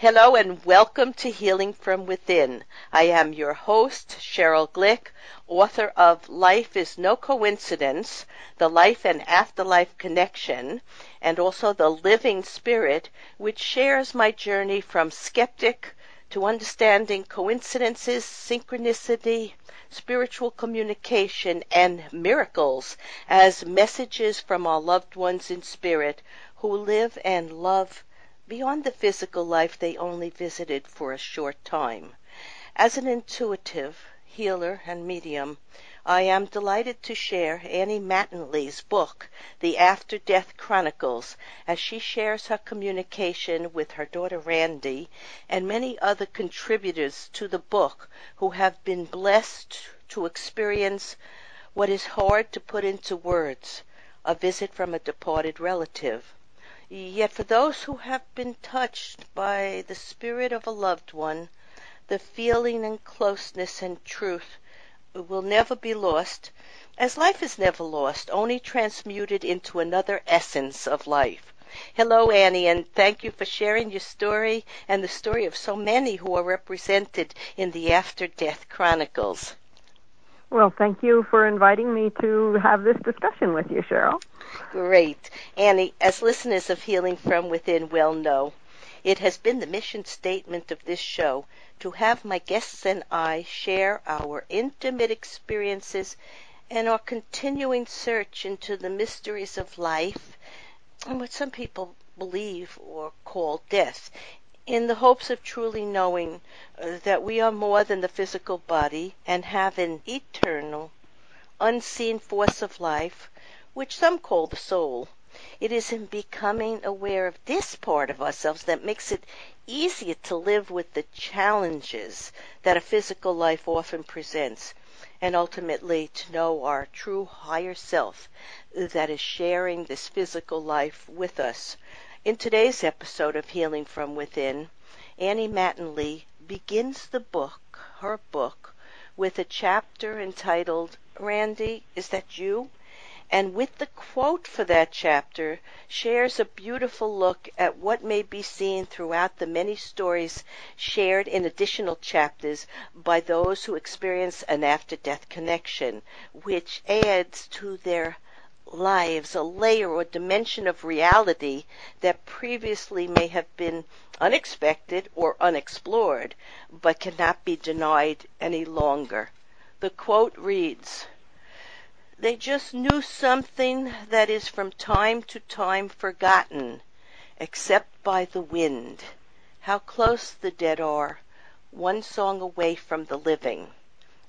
Hello and welcome to Healing from Within. I am your host, Cheryl Glick, author of Life is No Coincidence, The Life and Afterlife Connection, and also The Living Spirit, which shares my journey from skeptic to understanding coincidences, synchronicity, spiritual communication, and miracles as messages from our loved ones in spirit who live and love beyond the physical life they only visited for a short time. As an intuitive, healer, and medium, I am delighted to share Annie Mattingley's book, The After Death Chronicles, as she shares her communication with her daughter Randy and many other contributors to the book who have been blessed to experience what is hard to put into words a visit from a departed relative. Yet for those who have been touched by the spirit of a loved one, the feeling and closeness and truth will never be lost, as life is never lost, only transmuted into another essence of life. Hello, Annie, and thank you for sharing your story and the story of so many who are represented in the After Death Chronicles. Well, thank you for inviting me to have this discussion with you, Cheryl. Great. Annie, as listeners of Healing from Within well know, it has been the mission statement of this show to have my guests and I share our intimate experiences and our continuing search into the mysteries of life and what some people believe or call death in the hopes of truly knowing uh, that we are more than the physical body and have an eternal, unseen force of life, which some call the soul. It is in becoming aware of this part of ourselves that makes it easier to live with the challenges that a physical life often presents, and ultimately to know our true higher self that is sharing this physical life with us. In today's episode of Healing from Within, Annie Mattingley begins the book, her book, with a chapter entitled, Randy, is that you? And with the quote for that chapter, shares a beautiful look at what may be seen throughout the many stories shared in additional chapters by those who experience an after death connection, which adds to their lives a layer or dimension of reality that previously may have been unexpected or unexplored, but cannot be denied any longer. The quote reads, They just knew something that is from time to time forgotten, except by the wind, how close the dead are, one song away from the living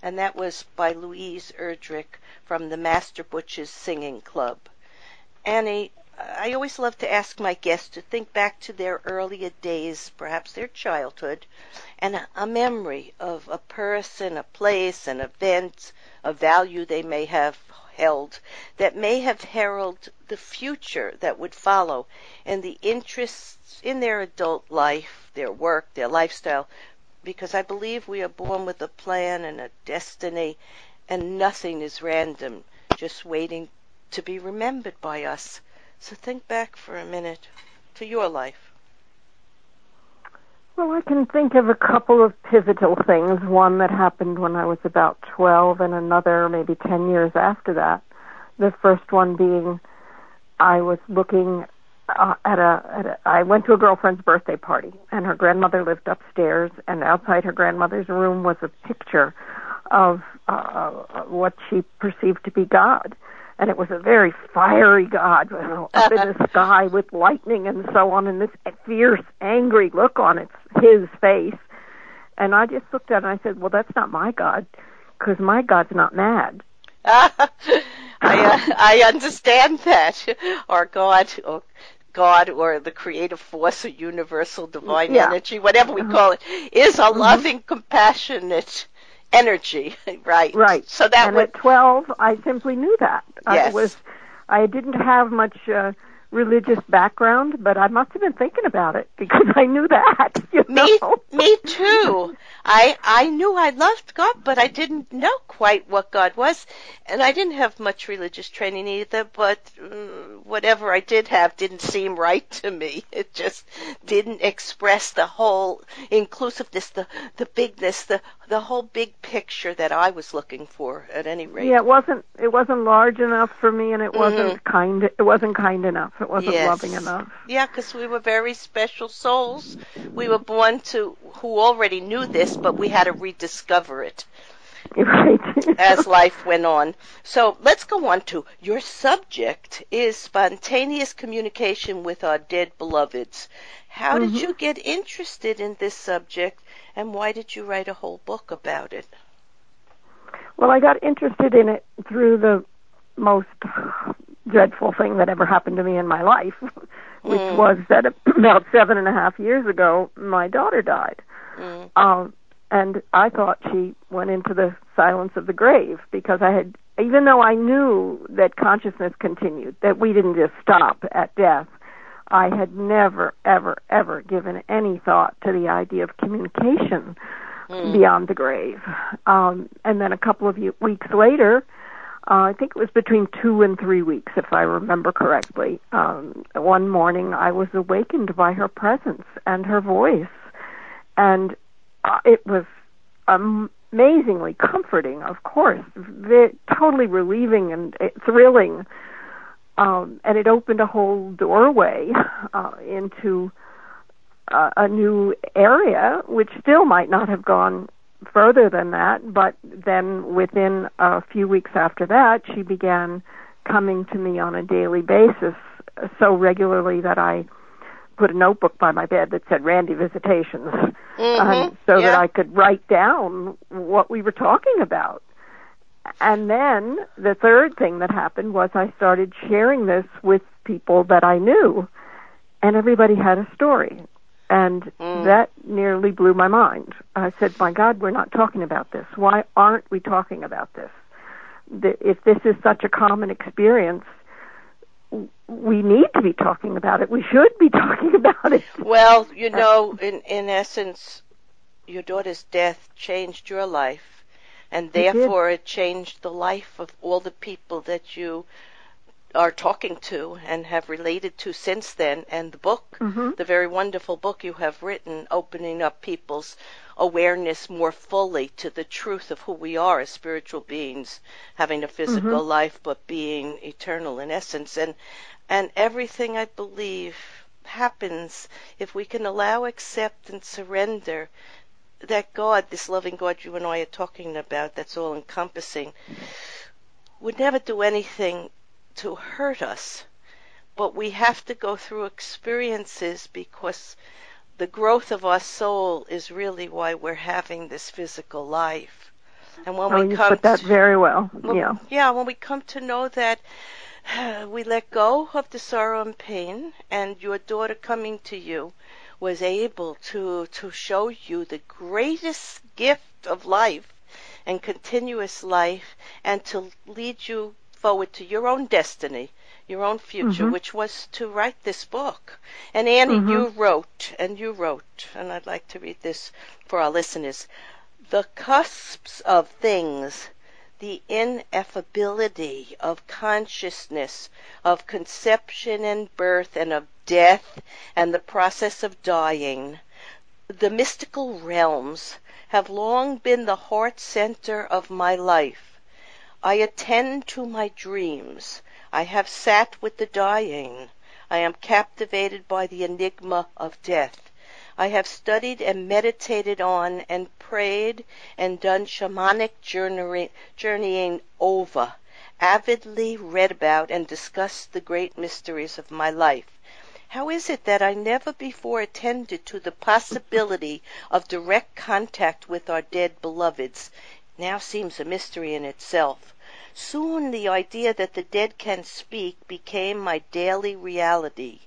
and that was by Louise Erdrich from the Master Butchers Singing Club. Annie, I always love to ask my guests to think back to their earlier days, perhaps their childhood, and a, a memory of a person, a place, an event, a value they may have held that may have heralded the future that would follow and the interests in their adult life, their work, their lifestyle because I believe we are born with a plan and a destiny, and nothing is random, just waiting to be remembered by us. So think back for a minute to your life. Well, I can think of a couple of pivotal things. One that happened when I was about 12, and another maybe 10 years after that. The first one being I was looking uh, at a, at a I went to a girlfriend's birthday party and her grandmother lived upstairs and outside her grandmother's room was a picture of uh, what she perceived to be God and it was a very fiery God you know, up in the sky with lightning and so on and this fierce angry look on its his face and I just looked at it and I said well that's not my God because my God's not mad I uh, I understand that, or God, or God or the creative force or universal divine yeah. energy, whatever we uh-huh. call it, is a mm-hmm. loving, compassionate energy, right? Right. So that and would... at twelve, I simply knew that. Yes. I was, I didn't have much uh, religious background, but I must have been thinking about it because I knew that. You me, know? me too. I I knew I loved God, but I didn't know quite what God was, and I didn't have much religious training either. But uh, whatever I did have didn't seem right to me. It just didn't express the whole inclusiveness, the the bigness, the the whole big picture that I was looking for. At any rate, yeah, it wasn't it wasn't large enough for me, and it wasn't mm-hmm. kind. It wasn't kind enough. It wasn't yes. loving enough. Yeah, because we were very special souls. We were born to who already knew this, but we had to rediscover it. As life went on. So let's go on to your subject is spontaneous communication with our dead beloveds. How mm-hmm. did you get interested in this subject and why did you write a whole book about it? Well, I got interested in it through the most dreadful thing that ever happened to me in my life, which mm. was that about seven and a half years ago, my daughter died. Mm. Um, and I thought she went into the silence of the grave because I had, even though I knew that consciousness continued, that we didn't just stop at death, I had never, ever, ever given any thought to the idea of communication mm. beyond the grave. Um, and then a couple of weeks later, uh, I think it was between two and three weeks, if I remember correctly. Um, one morning, I was awakened by her presence and her voice, and uh, it was amazingly comforting, of course, very, totally relieving and uh, thrilling. Um, and it opened a whole doorway uh, into uh, a new area, which still might not have gone further than that. But then, within a few weeks after that, she began coming to me on a daily basis so regularly that I put a notebook by my bed that said Randy Visitations, mm-hmm. um, so yeah. that I could write down what we were talking about. And then the third thing that happened was I started sharing this with people that I knew, and everybody had a story. And mm. that nearly blew my mind. I said, My God, we're not talking about this. Why aren't we talking about this? If this is such a common experience, we need to be talking about it. We should be talking about it. Well, you know, in in essence, your daughter's death changed your life, and therefore it, it changed the life of all the people that you are talking to and have related to since then. And the book, mm-hmm. the very wonderful book you have written, opening up people's awareness more fully to the truth of who we are as spiritual beings, having a physical mm-hmm. life but being eternal in essence. And and everything I believe happens if we can allow, accept, and surrender that God, this loving God you and I are talking about, that's all encompassing, would never do anything to hurt us. But we have to go through experiences because the growth of our soul is really why we're having this physical life. And when oh, we you come put that to, very well. When, yeah. Yeah, when we come to know that we let go of the sorrow and pain, and your daughter coming to you was able to to show you the greatest gift of life and continuous life, and to lead you forward to your own destiny your own future, mm-hmm. which was to write this book. And Annie, mm-hmm. you wrote, and you wrote, and I'd like to read this for our listeners. The cusps of things, the ineffability of consciousness, of conception and birth, and of death, and the process of dying, the mystical realms have long been the heart center of my life. I attend to my dreams. I have sat with the dying. I am captivated by the enigma of death. I have studied and meditated on and prayed and done shamanic journeying over, avidly read about and discussed the great mysteries of my life. How is it that I never before attended to the possibility of direct contact with our dead beloveds? Now seems a mystery in itself. Soon the idea that the dead can speak became my daily reality.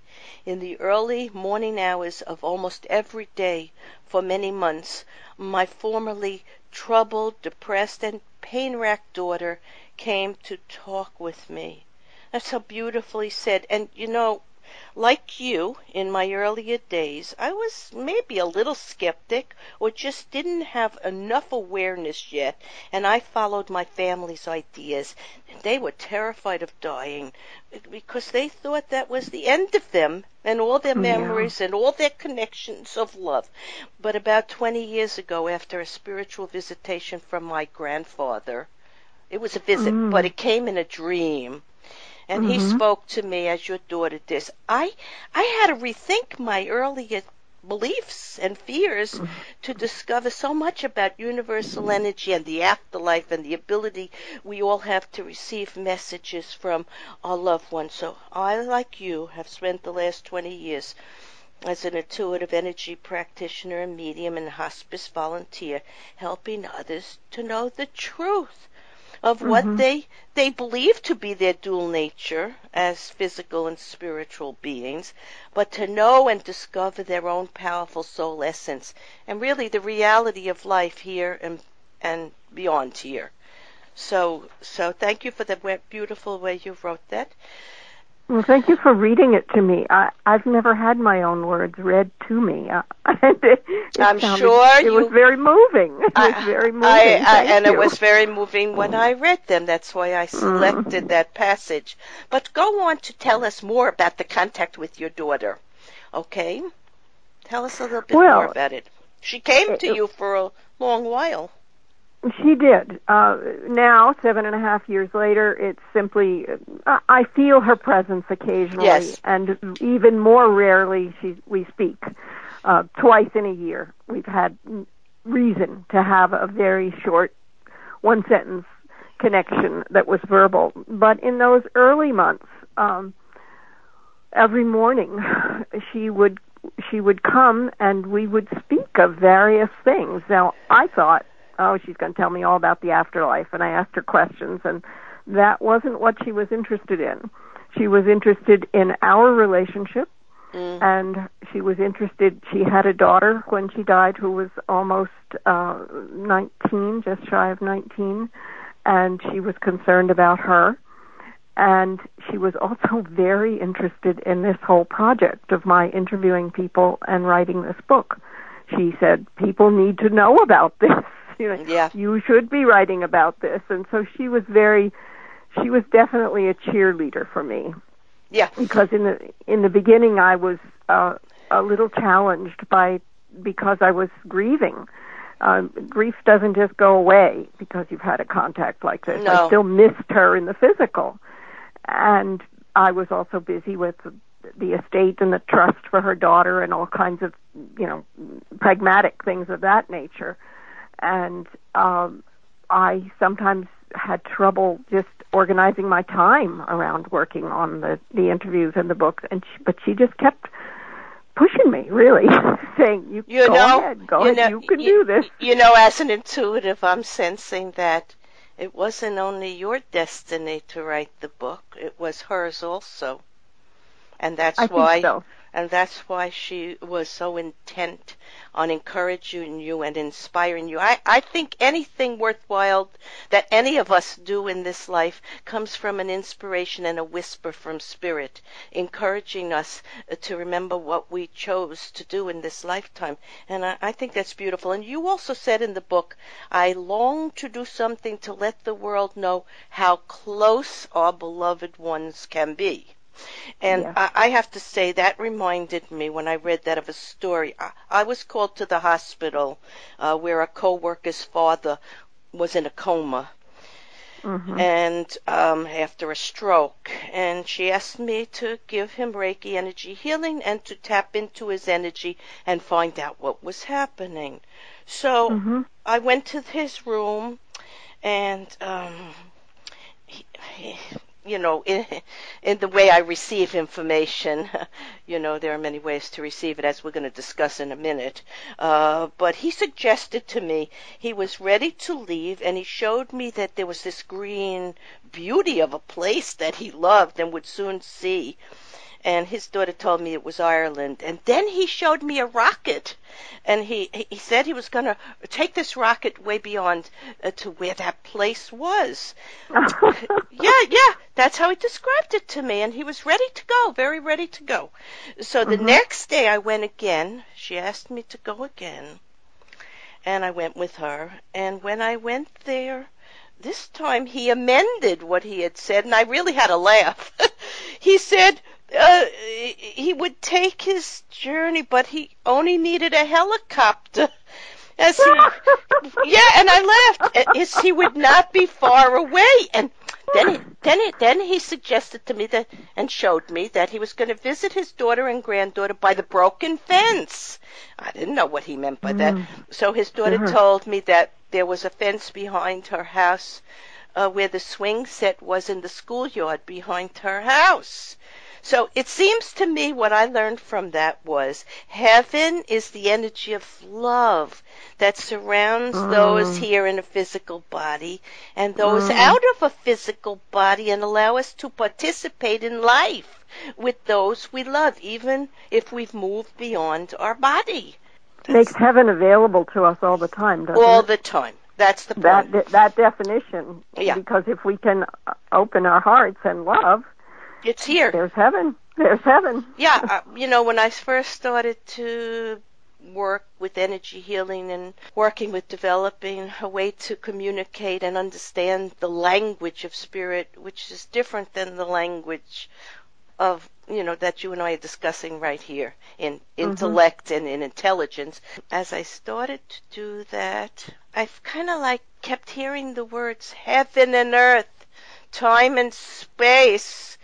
In the early morning hours of almost every day for many months, my formerly troubled, depressed, and pain racked daughter came to talk with me. That's so beautifully said. And you know, like you, in my earlier days, I was maybe a little skeptic or just didn't have enough awareness yet, and I followed my family's ideas. They were terrified of dying because they thought that was the end of them and all their memories yeah. and all their connections of love. But about 20 years ago, after a spiritual visitation from my grandfather, it was a visit, mm. but it came in a dream and mm-hmm. he spoke to me as your daughter did. I I had to rethink my earlier beliefs and fears to discover so much about universal energy and the afterlife and the ability we all have to receive messages from our loved ones. So I, like you, have spent the last 20 years as an intuitive energy practitioner and medium and hospice volunteer, helping others to know the truth of mm-hmm. what they they believe to be their dual nature as physical and spiritual beings, but to know and discover their own powerful soul essence and really the reality of life here and and beyond here. So so thank you for the beautiful way you wrote that. Well, thank you for reading it to me. I, I've never had my own words read to me. Uh, it, I'm sounded, sure it you, was very moving. It I, was very moving. I, I, and you. it was very moving when I read them. That's why I selected mm. that passage. But go on to tell us more about the contact with your daughter. Okay? Tell us a little bit well, more about it. She came to it, you for a long while. She did. Uh, now, seven and a half years later, it's simply, uh, I feel her presence occasionally, yes. and even more rarely she, we speak. Uh, twice in a year, we've had reason to have a very short, one sentence connection that was verbal. But in those early months, um, every morning, she would she would come and we would speak of various things. Now, I thought oh, she's going to tell me all about the afterlife. And I asked her questions, and that wasn't what she was interested in. She was interested in our relationship, mm. and she was interested. She had a daughter when she died who was almost uh, 19, just shy of 19, and she was concerned about her. And she was also very interested in this whole project of my interviewing people and writing this book. She said, People need to know about this you know, yeah. you should be writing about this. And so she was very, she was definitely a cheerleader for me. Yeah. Because in the in the beginning, I was uh, a little challenged by because I was grieving. Um, grief doesn't just go away because you've had a contact like this. No. I still missed her in the physical, and I was also busy with the estate and the trust for her daughter and all kinds of you know pragmatic things of that nature and um, I sometimes had trouble just organizing my time around working on the the interviews and the books. And she, but she just kept pushing me, really, saying, "You, you go know, ahead, go you ahead, know, you can you, do this." You know, as an intuitive, I'm sensing that it wasn't only your destiny to write the book; it was hers also, and that's I why. So. And that's why she was so intent on encouraging you and inspiring you. I, I think anything worthwhile that any of us do in this life comes from an inspiration and a whisper from Spirit, encouraging us to remember what we chose to do in this lifetime. And I, I think that's beautiful. And you also said in the book, I long to do something to let the world know how close our beloved ones can be. And yeah. I, I have to say that reminded me when I read that of a story. I, I was called to the hospital uh, where a co-worker's father was in a coma. Mm-hmm. And um, after a stroke, and she asked me to give him Reiki energy healing and to tap into his energy and find out what was happening. So mm-hmm. I went to his room, and um, he, he, you know, in, in the way I receive information, you know, there are many ways to receive it, as we're going to discuss in a minute. Uh, but he suggested to me he was ready to leave, and he showed me that there was this green beauty of a place that he loved and would soon see and his daughter told me it was Ireland. And then he showed me a rocket and he he said he was going to take this rocket way beyond uh, to where that place was. yeah, yeah, that's how he described it to me, and he was ready to go, very ready to go. So the Mhm. next day I went again. She asked me to go again, and I went with her. And when I went there, this time he amended what he had said, and I really had a laugh. he said uh, he would take his journey, but he only needed a helicopter. As he, yeah, and I laughed. As he would not be far away, and then, he, then, he, then he suggested to me that and showed me that he was going to visit his daughter and granddaughter by the broken fence. I didn't know what he meant by that. Mm. So his daughter Mhm. told me that there was a fence behind her house uh, where the swing set was in the schoolyard behind her house. So it seems to me what I learned from that was heaven is the energy of love that surrounds Mm. those here in a physical body and those Mm. out of a physical body and allow us to participate in life with those we love, even if we've moved beyond our body. Makes heaven available to us all the time, doesn't all it? the time. That's the that point. de- that definition. Yeah. Because if we can open our hearts and love, It's here. there's heaven. There's heaven. Yeah, uh, you know, when I first started to work with energy healing and working with developing a way to communicate and understand the language of spirit, which is different than the language of, you know, that you and I are discussing right here in intellect and in intelligence. As I started to do that, I've kind of like kept hearing the words heaven and earth, time and space,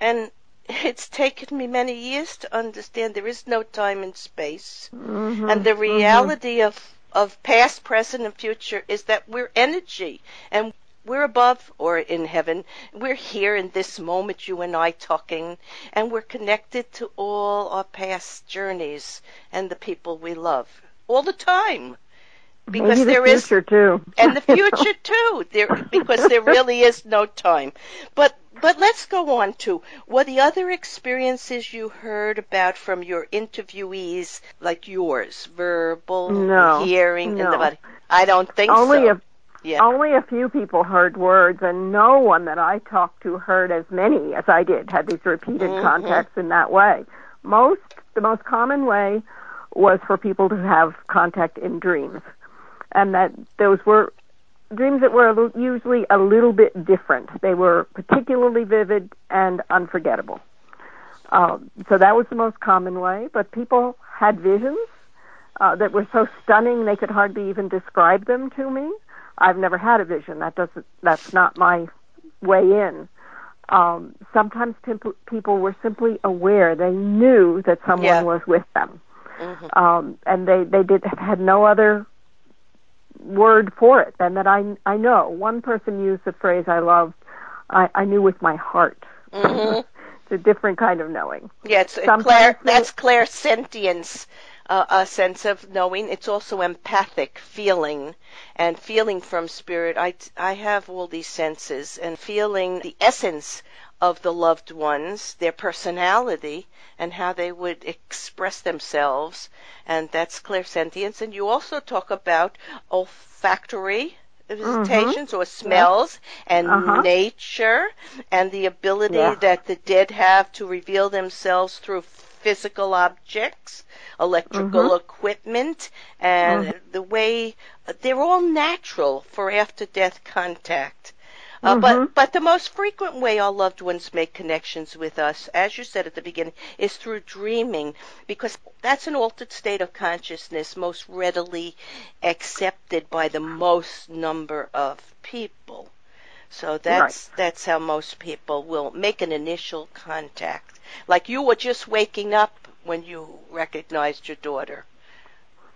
and it's taken me many years to understand there is no time and space. Mhm, And the mhm. reality of, of past, present, and future is that we're energy and we're above or in heaven. We're here in this moment, you and I talking, and we're connected to all our past journeys and the people we love all the time. Because Maybe the there is future too. and the future too there because there really is no time but but let's go on to what the other experiences you heard about from your interviewees like yours verbal No, hearing in the no. body i don't think only so a yeah only a few people heard words, and no one that I talked to heard as many as I did. Had these repeated Mhm. contacts in that way. Most the most common way was for people to have contact in dreams, and that those were dreams that were usually a little bit different. They were particularly vivid and unforgettable. Um, so that was the most common way. But people had visions uh, that were so stunning they could hardly even describe them to me. I've never had a vision. That doesn't. That's not my way in. Um, sometimes temp- people were simply aware. They knew that someone Yeah. was with them, Mhm. um, and they they did had no other word for it than that I I know. One person used the phrase I loved. I, I knew with my heart. Mhm. it's a different kind of knowing. yeah it's Sometimes clair they- that's clairsentience uh, a sense of knowing it's also empathic feeling and feeling from spirit i i have all these senses and feeling the essence of the loved ones, their personality, and how they would express themselves, and that's clairsentience. And you also talk about olfactory visitations or smells and Uh-huh. nature and the ability Yeah. that the dead have to reveal themselves through physical objects, electrical Mhm. equipment, and the way they're all natural for after death contact. Uh, Mhm. But but the most frequent way our loved ones make connections with us, as you said at the beginning, is through dreaming, because that's an altered state of consciousness most readily accepted by the most number of people. So that's that's how most people will make an initial contact. Like you were just waking up when you recognized your daughter.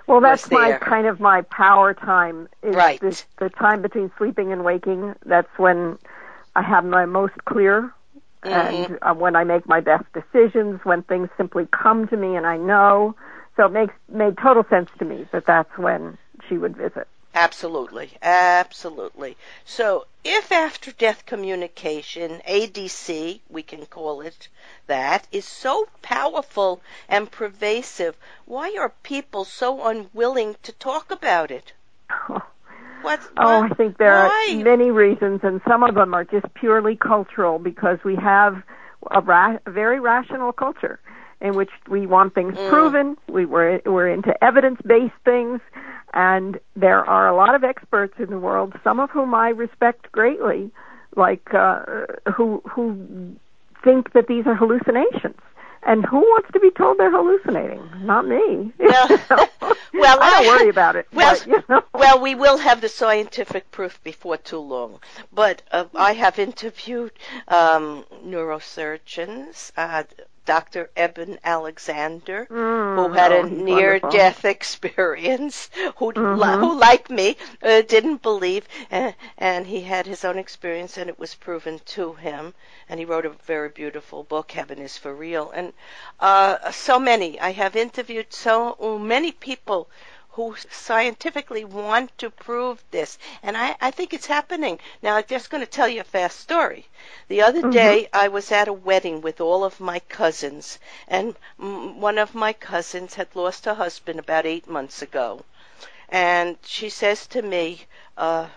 Well, that's my there. kind of my power time. Is Right. this- the time between sleeping and waking. That's when I have my most clear, Mm-hmm. and uh, when I make my best decisions. When things simply come to me and I know. So it makes made total sense to me that that's when she would visit. Absolutely, absolutely. So, if after death communication, ADC, we can call it that, is so powerful and pervasive, why are people so unwilling to talk about it? What, oh, what, I think there why? are many reasons, and some of them are just purely cultural because we have a, ra- very rational culture in which we want things Mm. proven. We we're, we're into evidence-based things, and there are a lot of experts in the world, some of whom I respect greatly, like uh, who who think that these are hallucinations. And who wants to be told they're hallucinating? Not me. Well, well, I don't worry about it. Well, but, you know. well, we will have the scientific proof before too long. But uh, I have interviewed um, neurosurgeons, uh, Dr. Eben Alexander, Mm, who had oh, a he's near-death experience, who, li- Mhm. who like me, uh, didn't believe, uh, and he had his own experience, and it was proven to him. And he wrote a very beautiful book, Heaven is for Real. And uh, so many, I have interviewed so many people who scientifically want to prove this. And I, I think it's happening. Now, I'm just going to tell you a fast story. The other Mhm. day, I was at a wedding with all of my cousins, and one of my cousins had lost her husband about eight months ago. And she says to me, uh,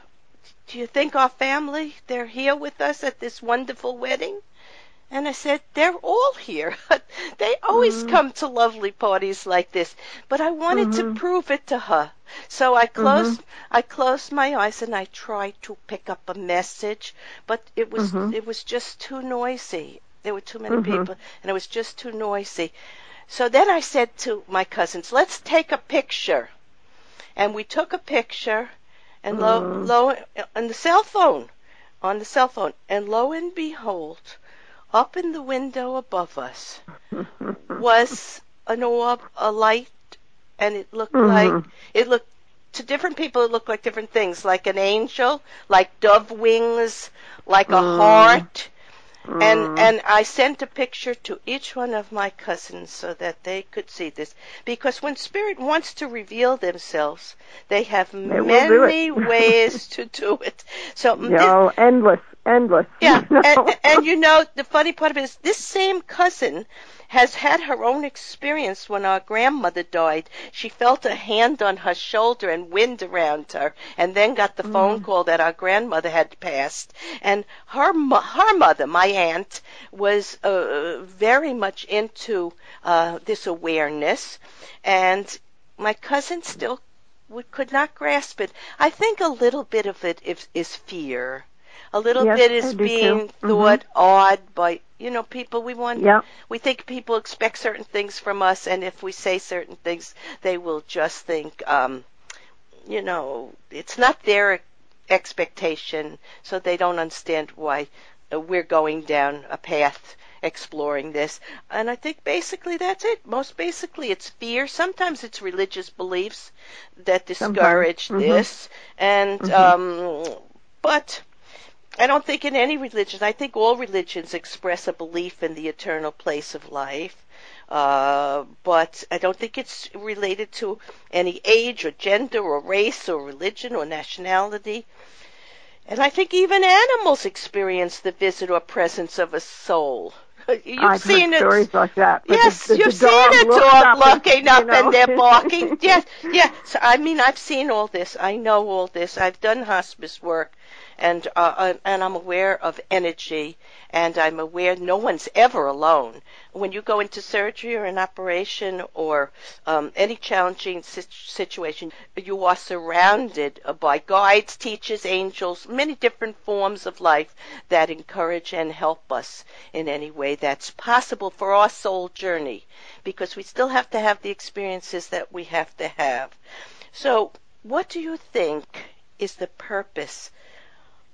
do you think our family, they're here with us at this wonderful wedding? And I said, they're all here. they always Mhm. come to lovely parties like this. But I wanted to Mhm. prove it to her. So I closed, I closed my eyes and I tried to pick up a message, but it was, Mhm. it was just too noisy. There were too many Mhm. people and it was just too noisy. So then I said to my cousins, let's take a picture. And we took a picture and lo, Mm. lo, on the cell phone, on the cell phone, and lo and behold, up in the window above us was an orb, a light, and it looked Mhm. like it looked to different people. It looked like different things, like an angel, like dove wings, like a Mm. heart. Mm. And and I sent a picture to each one of my cousins so that they could see this. Because when spirit wants to reveal themselves, they have They will do it. many ways to do it. So you this- endless, endless. yeah, you know. and, and you know the funny part of it is this same cousin has had her own experience when our grandmother died. She felt a hand on her shoulder and wind around her, and then got the phone call that our grandmother had passed. And her her mother, my aunt, was uh, very much into uh, this awareness, and my cousin still would, could not grasp it. I think a little bit of it is, is fear. A little Yes, bit is being. Mhm. thought odd by you know people. We want yeah. we think people expect certain things from us, and if we say certain things, they will just think, um, you know, it's not their expectation, so they don't understand why uh, we're going down a path exploring this. And I think basically that's it. Most basically, it's fear. Sometimes it's religious beliefs that discourage Mhm. this, and Mhm. um, but. I don't think in any religion. I think all religions express a belief in the eternal place of life. Uh, but I don't think it's related to any age or gender or race or religion or nationality. And I think even animals experience the visit or presence of a soul. You've I've seen heard it. stories like that. Yes, the, the, you've the seen a dog up looking and, up you know. and they're barking. yes, yeah. So I mean, I've seen all this. I know all this. I've done hospice work, and uh, uh, and I'm aware of energy, and I'm aware no one's ever alone. When you go into surgery or an operation or um, any challenging sit- situation, you are surrounded by guides, teachers, angels, many different forms of life that encourage and help us in any way that's possible for our soul journey because we still have to have the experiences that we have to have. So, what do you think is the purpose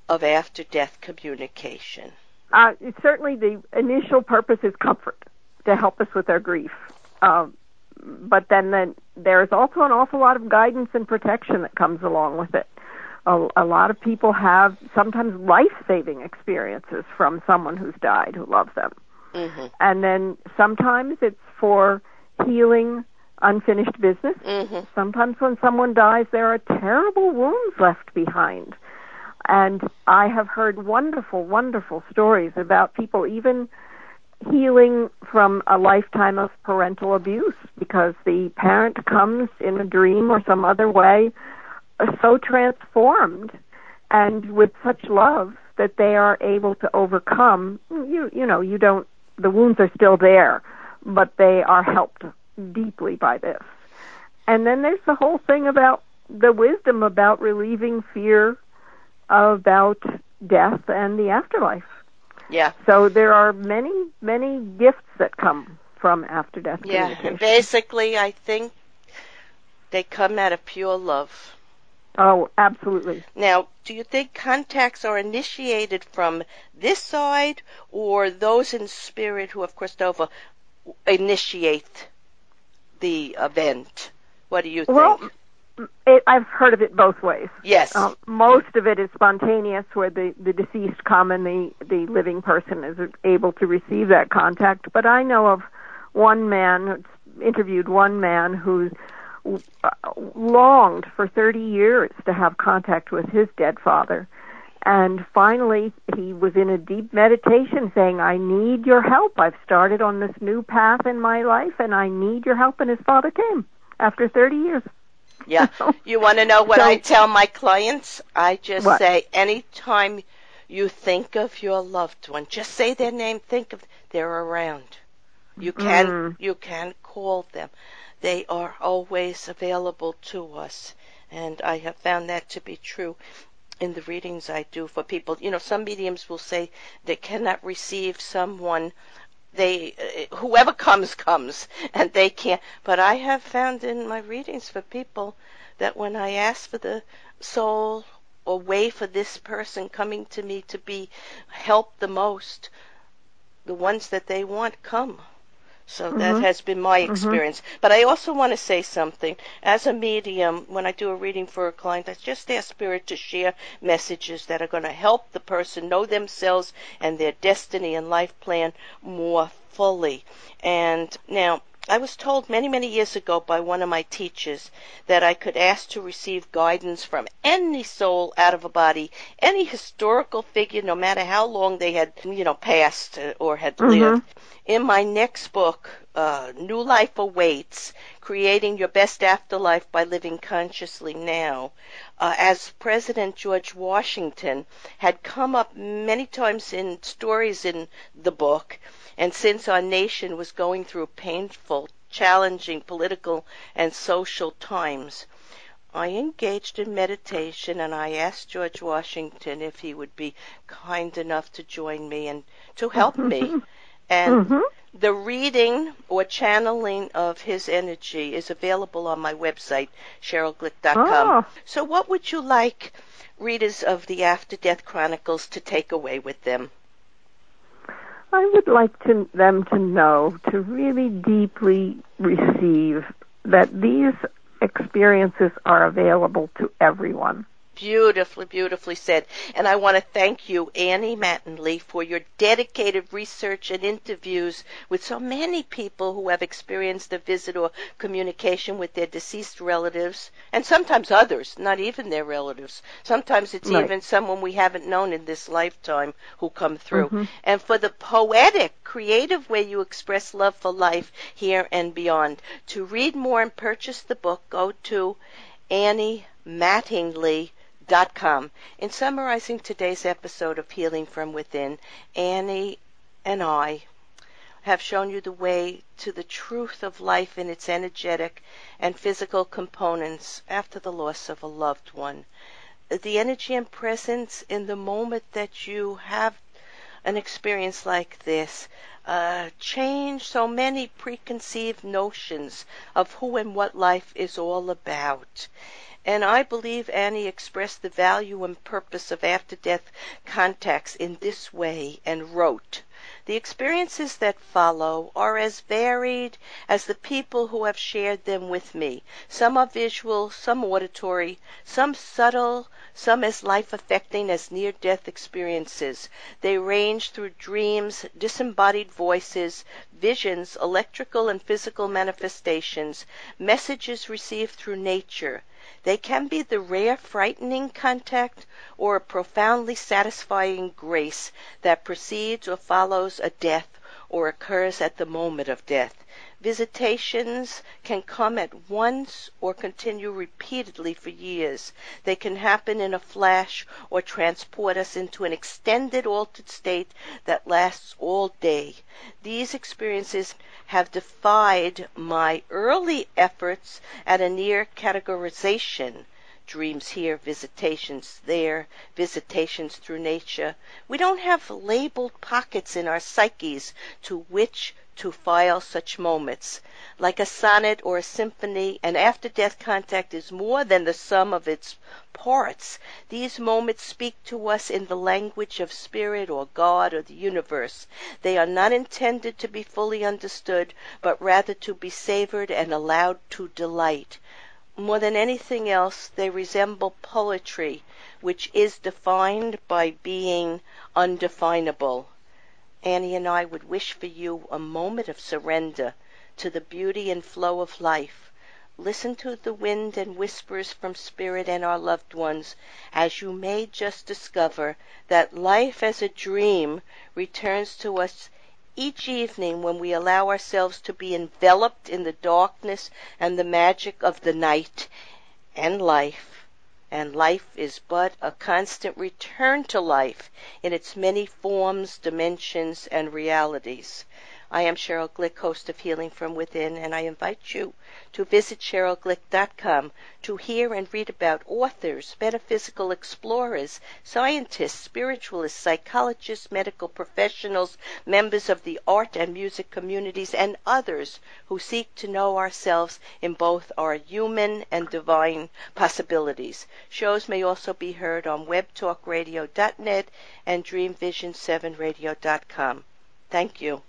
of after death communication? Uh, certainly, the initial purpose is comfort to help us with our grief. Um, but then, then there's also an awful lot of guidance and protection that comes along with it. A, a lot of people have sometimes life-saving experiences from someone who's died who loves them. Mm-hmm. and then sometimes it's for healing unfinished business. Mm-hmm. Sometimes when someone dies, there are terrible wounds left behind. And I have heard wonderful, wonderful stories about people even healing from a lifetime of parental abuse because the parent comes in a dream or some other way uh, so transformed and with such love that they are able to overcome. You you know you don't the wounds are still there but they are helped deeply by this. And then there's the whole thing about the wisdom about relieving fear about death and the afterlife Yeah. so there are many many gifts that come from after death Yeah. communication Basically, I think they come out of pure love. oh absolutely Now, do you think contacts are initiated from this side or those in spirit who have crossed over initiate the event? What do you think? Well, it, I've heard of it both ways. yes. Uh, most of it is spontaneous, where the, the deceased come and the, the living person is able to receive that contact. But I know of one man, interviewed one man who uh, longed for 30 years to have contact with his dead father. And finally, he was in a deep meditation saying, I need your help. I've started on this new path in my life, and I need your help. And his father came after 30 years. Yeah. You want to know what So- I tell my clients? I just What? say anytime you think of your loved one, just say their name, think of they're around. You can Mm. you can call them. They are always available to us. And I have found that to be true in the readings I do for people. You know, some mediums will say they cannot receive someone they uh, whoever comes comes and they can't. But i have found in my readings for people that when i ask for the soul or way for this person coming to me to be helped the most the ones that they want come so that Mhm. has been my Mhm. experience but i also want to say something as a medium when i do a reading for a client i just ask spirit to share messages that are going to help the person know themselves and their destiny and life plan more fully. And now, I was told many, many years ago by one of my teachers that I could ask to receive guidance from any soul out of a body, any historical figure, no matter how long they had, you know, passed uh, or had Mhm. lived. In my next book, uh, New Life Awaits, Creating Your Best Afterlife by Living Consciously Now, uh, as President George Washington had come up many times in stories in the book, and since our nation was going through painful, challenging political and social times, I engaged in meditation and I asked George Washington if he would be kind enough to join me and to help me. And Mhm. the reading or channeling of his energy is available on my website, CherylGlick.com. Oh. So, what would you like readers of the After Death Chronicles to take away with them? I would like to, them to know, to really deeply receive that these experiences are available to everyone. Beautifully, beautifully said. And I want to thank you, Annie Mattingley, for your dedicated research and interviews with so many people who have experienced a visit or communication with their deceased relatives, and sometimes others, not even their relatives. Sometimes it's Right. even someone we haven't known in this lifetime who come through. Mhm. And for the poetic, creative way you express love for life here and beyond. To read more and purchase the book, go to Annie Mattingly com. In summarizing today's episode of Healing from Within, Annie and I have shown you the way to the truth of life in its energetic and physical components after the loss of a loved one. The energy and presence in the moment that you have an experience like this uh, change so many preconceived notions of who and what life is all about. And I believe Annie expressed the value and purpose of after death contacts in this way and wrote The experiences that follow are as varied as the people who have shared them with me. Some are visual, some auditory, some subtle, some as life affecting as near death experiences. They range through dreams, disembodied voices, visions, electrical and physical manifestations, messages received through nature. They can be the rare, frightening contact or a profoundly satisfying grace that precedes or follows a death or occurs at the moment of death. Visitations can come at once or continue repeatedly for years. They can happen in a flash or transport us into an extended altered state that lasts all day. These experiences have defied my early efforts at a near categorization dreams here, visitations there, visitations through nature. We don't have labeled pockets in our psyches to which to file such moments. Like a sonnet or a symphony, an after death contact is more than the sum of its parts. These moments speak to us in the language of spirit or God or the universe. They are not intended to be fully understood, but rather to be savored and allowed to delight. More than anything else, they resemble poetry, which is defined by being undefinable. Annie and I would wish for you a moment of surrender to the beauty and flow of life. Listen to the wind and whispers from Spirit and our loved ones as you may just discover that life as a dream returns to us each evening when we allow ourselves to be enveloped in the darkness and the magic of the night and life and life is but a constant return to life in its many forms, dimensions, and realities. I am Sheryl Glick, host of Healing from Within, and I invite you to visit SherylGlick.com to hear and read about authors, metaphysical explorers, scientists, spiritualists, psychologists, medical professionals, members of the art and music communities, and others who seek to know ourselves in both our human and divine possibilities. Shows may also be heard on webtalkradio.net and dreamvision7radio.com. Thank you.